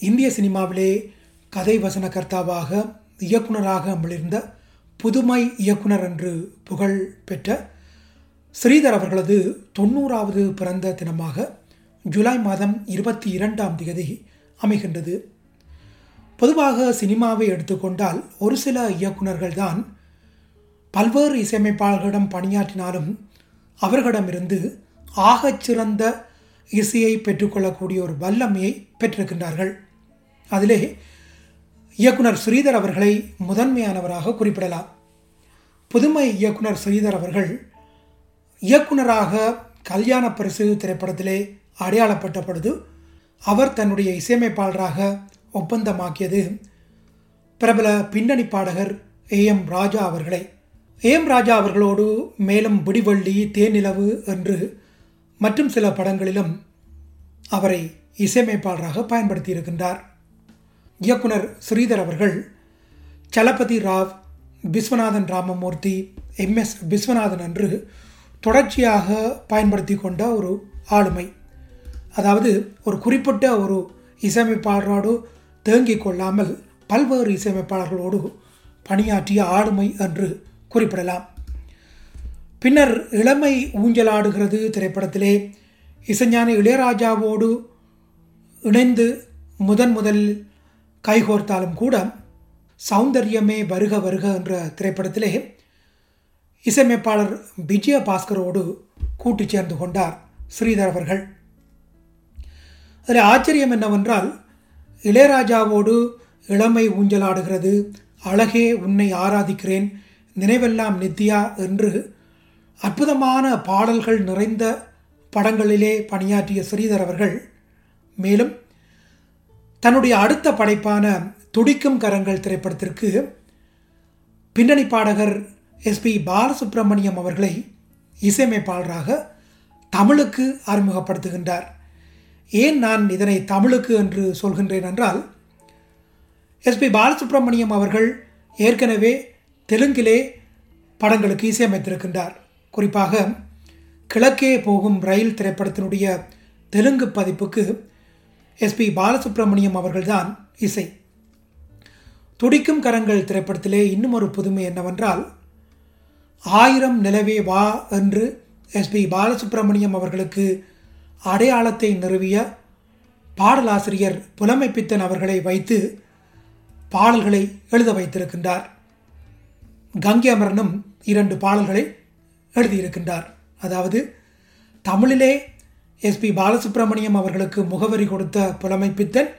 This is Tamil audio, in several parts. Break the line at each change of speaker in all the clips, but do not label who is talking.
இந்திய சினிமாவிலே கதை வசனகர்த்தாவாக இயக்குனராக மிளிர்ந்த புதுமை இயக்குனர் என்று புகழ் பெற்ற ஸ்ரீதர் அவர்களது தொண்ணூறாவது பிறந்த தினமாக ஜூலை மாதம் இருபத்தி இரண்டாம் தேதி அமைகின்றது. பொதுவாக சினிமாவை எடுத்துக்கொண்டால் ஒரு சில இயக்குனர்கள் தான் பல்வேறு இசையமைப்பாளர்களிடம் பணியாற்றினாலும் அவர்களிடமிருந்து ஆகச்சிறந்த இசையை பெற்றுக்கொள்ளக்கூடிய ஒரு வல்லமையை பெற்றிருக்கின்றார்கள். அதிலே இயக்குனர் ஸ்ரீதர் அவர்களை முதன்மையானவராக குறிப்பிடலாம். புதுமை இயக்குனர் ஸ்ரீதர் அவர்கள் இயக்குனராக கல்யாண பரிசு திரைப்படத்திலே அடையாளப்பட்ட பொழுது அவர் தன்னுடைய இசையமைப்பாளராக ஒப்பந்தமாக்கியது பிரபல பின்னணி பாடகர் ஏ எம் ராஜா அவர்களை. ஏ எம் ராஜா அவர்களோடு மேலும் விடிவள்ளி தேனிலவு என்று மற்றும் சில படங்களிலும் அவரை இசையமைப்பாளராக பயன்படுத்தியிருக்கின்றார். இயக்குனர் ஸ்ரீதர் அவர்கள் சலபதி ராவ் விஸ்வநாதன் ராமமூர்த்தி எம். எஸ். விஸ்வநாதன் என்று தொடர்ச்சியாக பயன்படுத்தி கொண்ட ஒரு ஆளுமை. அதாவது ஒரு குறிப்பிட்ட ஒரு இசையமைப்பாளரோடு தேங்கிக் கொள்ளாமல் பல்வேறு இசையமைப்பாளர்களோடு பணியாற்றிய ஆளுமை என்று குறிப்பிடலாம். பின்னர் இளமை ஊஞ்சலாடுகிறது திரைப்படத்திலே. இசைஞானி இளையராஜாவோடு இணைந்து முதன் முதலில் கைகோர்த்தாலும் கூட சௌந்தர்யமே வருக வருக என்ற திரைப்படத்திலே இசையமைப்பாளர் விஜய பாஸ்கரோடு கூட்டு சேர்ந்து கொண்டார் ஸ்ரீதர் அவர்கள். அதில் ஆச்சரியம் என்னவென்றால் இளையராஜாவோடு இளமை ஊஞ்சலாடுகிறது அழகே உன்னை ஆராதிக்கிறேன் நினைவெல்லாம் நித்யா என்று அற்புதமான பாடல்கள் நிறைந்த படங்களிலே பணியாற்றிய ஸ்ரீதர் அவர்கள். மேலும் தன்னுடைய அடுத்த படைப்பான துடிக்கும் கரங்கள் திரைப்படத்திற்கு பின்னணி பாடகர் எஸ்பி பாலசுப்ரமணியம் அவர்களை இசையமைப்பாளராக தமிழுக்கு அறிமுகப்படுத்துகின்றார். ஏன் நான் இதனை தமிழுக்கு என்று சொல்கின்றேன் என்றால் எஸ்பி பாலசுப்ரமணியம் அவர்கள் ஏற்கனவே தெலுங்கிலே படங்களுக்கு இசையமைத்திருக்கின்றார். குறிப்பாக கிழக்கே போகும் ரயில் திரைப்படத்தினுடைய தெலுங்கு பதிப்புக்கு எஸ்பி பாலசுப்ரமணியம் அவர்கள்தான் இசை. துடிக்கும் கரங்கள் திரைப்படத்திலே இன்னும் ஒரு புதுமை என்னவென்றால் ஆயிரம் நிலவே வா என்று எஸ்பி பாலசுப்ரமணியம் அவர்களுக்கு அடையாளத்தை நிறுவிய பாடலாசிரியர் புலமைப்பித்தன் அவர்களை வைத்து பாடல்களை எழுத வைத்திருக்கின்றார். கங்கை அமரனும் இரண்டு பாடல்களை எழுதியிருக்கின்றார். அதாவது தமிழிலே எஸ்பி பாலசுப்ரமணியம் அவர்களுக்கு முகவரி கொடுத்த புலமைப்பித்தன்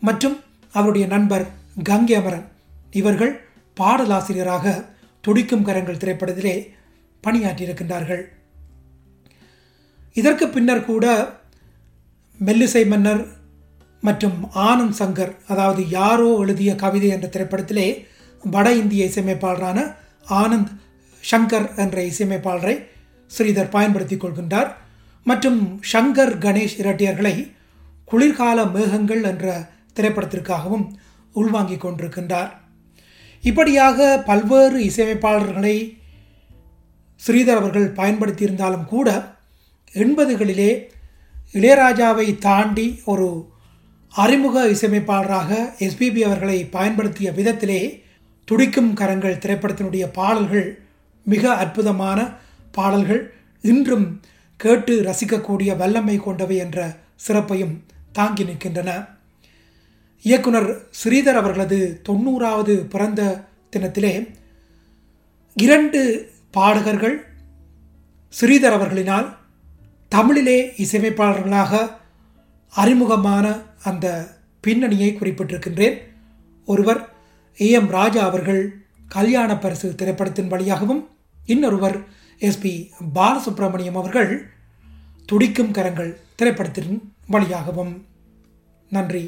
மற்றும் அவருடைய நண்பர் கங்கை அமரன் இவர்கள் பாடலாசிரியராக துடிக்கும் கரங்கள் திரைப்படத்திலே பணியாற்றியிருக்கின்றார்கள். இதற்கு பின்னர் கூட மெல்லிசை மன்னர் மற்றும் ஆனந்த் சங்கர் அதாவது யாரோ எழுதிய கவிதை என்ற திரைப்படத்திலே வட இந்திய இசையமைப்பாளரான ஆனந்த் சங்கர் என்ற இசையமைப்பாளரை ஸ்ரீதர் பயன்படுத்தி கொள்கின்றார். மற்றும் ஷங்கர் கணேஷ் இரட்டியர்களை குளிர்கால மேகங்கள் என்ற திரைப்படத்திற்காகவும் உள்வாங்கிக் கொண்டிருக்கின்றார். இப்படியாக பல்வேறு இசையமைப்பாளர்களை ஸ்ரீதர் அவர்கள் பயன்படுத்தியிருந்தாலும் கூட எண்பதுகளிலே இளையராஜாவை தாண்டி ஒரு அறிமுக இசையமைப்பாளராக எஸ்பிபி அவர்களை பயன்படுத்திய விதத்திலே துடிக்கும் கரங்கள் திரைப்படத்தினுடைய பாடல்கள் மிக அற்புதமான பாடல்கள். இன்றும் கேட்டு ரசிக்கக்கூடிய வல்லமை கொண்டவை என்ற சிறப்பையும் தாங்கி நிற்கின்றன. இயக்குனர் ஸ்ரீதர் அவர்களது தொண்ணூறாவது பிறந்த தினத்திலே இரண்டு பாடகர்கள் ஸ்ரீதர் அவர்களினால் தமிழிலே இசையமைப்பாளர்களாக அறிமுகமான அந்த பின்னணியை குறிப்பிட்டிருக்கின்றேன். ஒருவர் ஏ எம் ராஜா அவர்கள் கல்யாண பரிசு திரைப்படத்தின் வழியாகவும் இன்னொருவர் எஸ்பி பாலசுப்ரமணியம் அவர்கள் துடிக்கும் கரங்கள் திரைப்படத்தின் வழியாகவும். நன்றி.